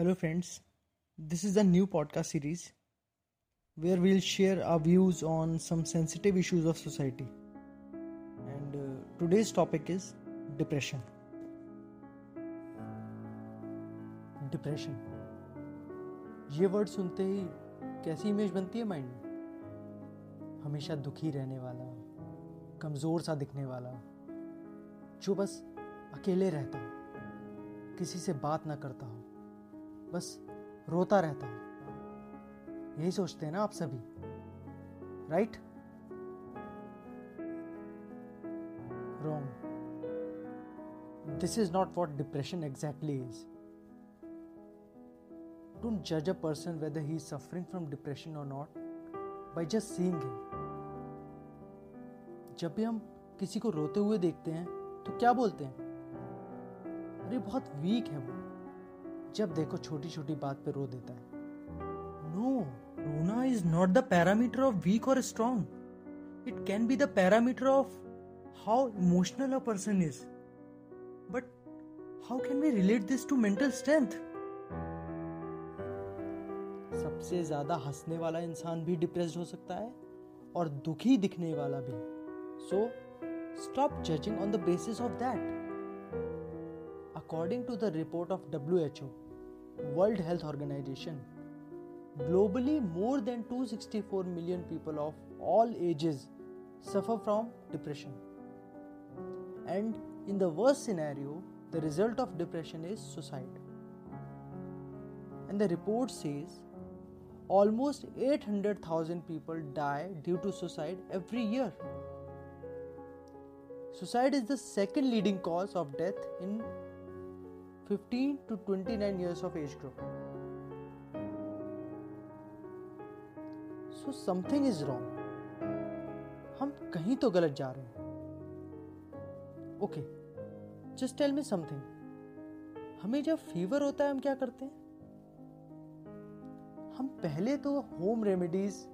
Hello friends this is a new podcast series where will share our views on some sensitive issues of society and today's topic is depression depression ये word सुनते ही कैसी image बनती है mind में हमेशा दुखी रहने वाला, कमज़ोर सा दिखने वाला, जो बस अकेले रहता हो किसी से बात ना करता हूँ। बस रोता रहता हो। यही सोचते हैं ना आप सभी। Right wrong this is not what depression exactly is a person whether he is suffering from depression or not by just seeing him. जब भी हम किसी को रोते हुए देखते हैं तो क्या बोलते हैं? अरे, बहुत वीक है वो। जब देखो छोटी छोटी बात पे रो देता है। नो रोना is not the parameter of weak और strong it can be the parameter of how emotional a person is but how can we relate this to mental strength सबसे ज़्यादा हंसने वाला इंसान भी डिप्रेस्ड हो सकता है और दुखी दिखने वाला भी। So stop judging on the basis of that according to the report of WHO, World Health Organization, globally more than 264 million people of all ages suffer from depression. And in the worst scenario, the result of depression is suicide. And the report says almost 800,000 people die due to suicide every year. Suicide is the second leading cause of death in 15 to 29 years of age group. So, something is wrong. हम कहीं तो गलत जा रहे हैं। Okay just tell me something हमें जब fever होता है, हम क्या करते हैं? हम पहले तो होम रेमेडीज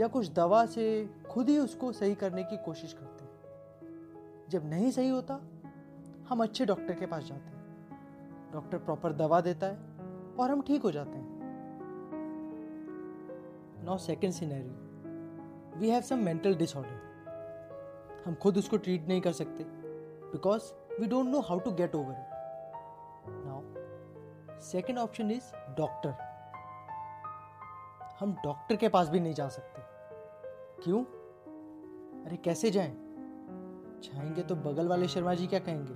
या कुछ दवा से खुद ही उसको सही करने की कोशिश करते हैं। जब नहीं सही होता, हम अच्छे डॉक्टर के पास जाते हैं। डॉक्टर प्रॉपर दवा देता है और हम ठीक हो जाते हैं। Now second scenery we have some mental disorder हम खुद उसको ट्रीट नहीं कर सकते because we don't know how to get over it now second option is doctor हम डॉक्टर के पास भी नहीं जा सकते। क्यों? अरे, कैसे जाएँ? जाएँगे तो बगल वाले शर्मा जी क्या कहेंगे?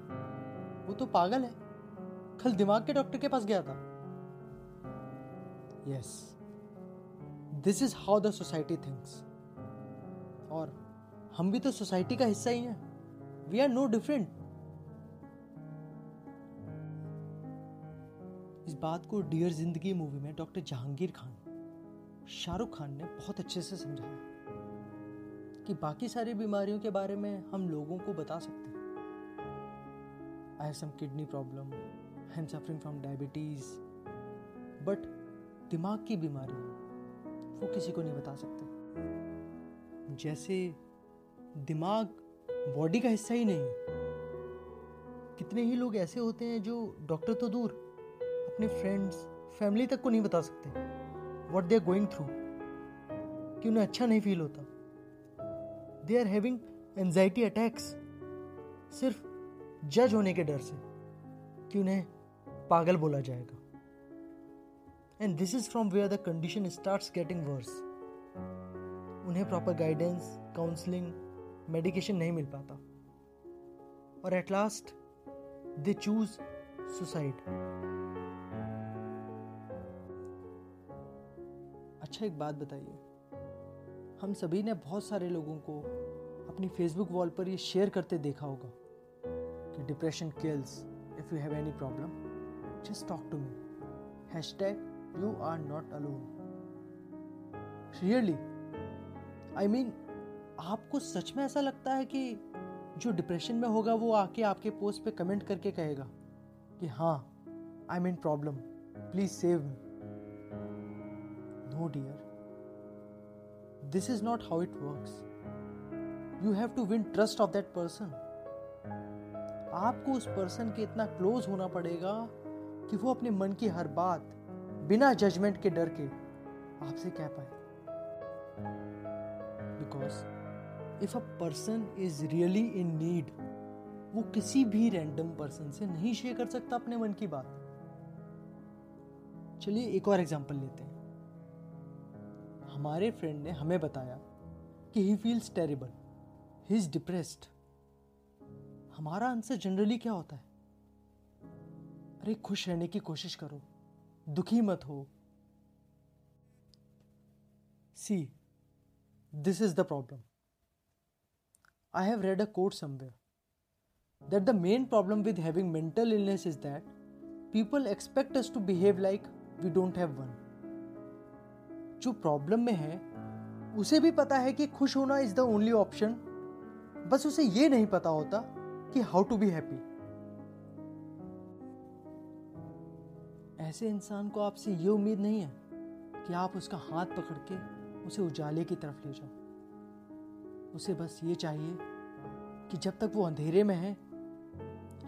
वो तो पागल है। कल दिमाग के डॉक्टर के पास गया था। Yes this is how the society thinks और हम भी तो सोसाइटी का हिस्सा ही हैं। वी आर नो डिफरेंट इस बात को डियर ज़िंदगी मूवी में डॉक्टर जहांगीर खान, शाहरुख खान ने बहुत अच्छे से समझाया कि बाकी सारी बीमारियों के बारे में हम लोगों को बता सकते हैं। I have some kidney problem I am suffering from diabetes but दिमाग की बीमारी वो किसी को नहीं बता सकते। जैसे दिमाग बॉडी का हिस्सा ही नहीं है। कितने ही लोग ऐसे होते हैं जो डॉक्टर तो दूर अपने फ्रेंड्स फैमिली तक को नहीं बता सकते what they are going through कि उन्हें अच्छा नहीं फील होता। They are having anxiety attacks सिर्फ़ जज होने के डर से, कि उन्हें पागल बोला जाएगा। And this is from where the condition start getting worse उन्हें प्रॉपर गाइडेंस काउंसलिंग मेडिकेशन नहीं मिल पाता। और at last they choose suicide अच्छा एक बात बताइए। हम सभी ने बहुत सारे लोगों को अपनी फेसबुक वॉल पर ये शेयर करते देखा होगा कि depression kills if you have any problem talk to me hashtag you are not alone really I mean आपको सच में ऐसा लगता है कि जो डिप्रेशन में होगा, वो आके आपके पोस्ट पे कमेंट करके कहेगा कि हाँ I mean problem please save me no dear this is not how it works. You have to win trust of that person आपको उस पर्सन के इतना क्लोज होना पड़ेगा कि वो अपने मन की हर बात बिना जजमेंट के डर के आपसे कह पाए। Because if a person is really in need वो किसी भी रैंडम पर्सन से नहीं शेयर कर सकता अपने मन की बात। चलिए एक और एग्जांपल लेते हैं। हमारे फ्रेंड ने हमें बताया कि he feels terrible he is depressed हमारा आंसर जनरली क्या होता है? अरे खुश रहने की कोशिश करो। दुखी मत हो। See this is the problem I have read a quote somewhere that the main problem with having mental illness is that people expect us to behave like we don't have one जो problem में है, उसे भी पता है कि खुश होना इज़ द ओनली ऑप्शन बस उसे ये नहीं पता होता कि हाउ टू बी हैप्पी ऐसे इंसान को आपसे ये उम्मीद नहीं है कि आप उसका हाथ पकड़ के उसे उजाले की तरफ़ ले जाओ। उसे बस ये चाहिए कि जब तक वो अंधेरे में है,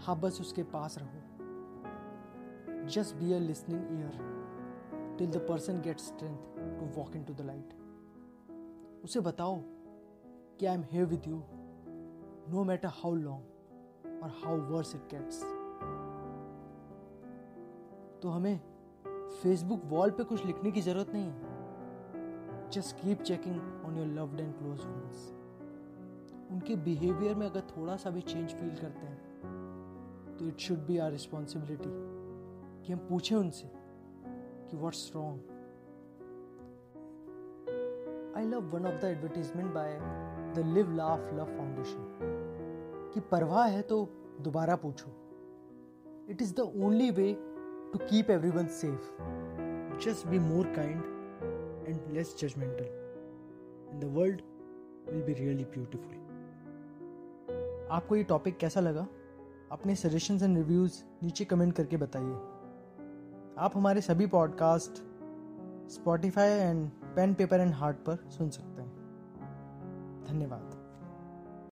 आप बस उसके पास रहो। Just be a listening ear till the person get strength to walk in to the light उसे बताओ कि I am here with you no matter how long और हाउ वर्स इट गेट्स तो हमें फेसबुक वॉल पे कुछ लिखने की ज़रूरत नहीं है। Just keep checking on your loved and close friends उनके बिहेवियर में अगर थोड़ा सा भी चेंज फील करते हैं तो it should be our responsibility कि हम पूछें उनसे कि what's wrong I love one of the advertisement by the live laugh love foundation कि परवाह है तो दोबारा पूछो। It is the only way to keep every one safe just be more kind and less judgemental and the world will be really beautiful आपको ये topic कैसा लगा? अपने सजेशंस एंड रिव्यूज़ नीचे कमेंट करके बताइए। आप हमारे सभी podcast Spotify and pen paper and heart पर सुन सकते हैं। धन्यवाद।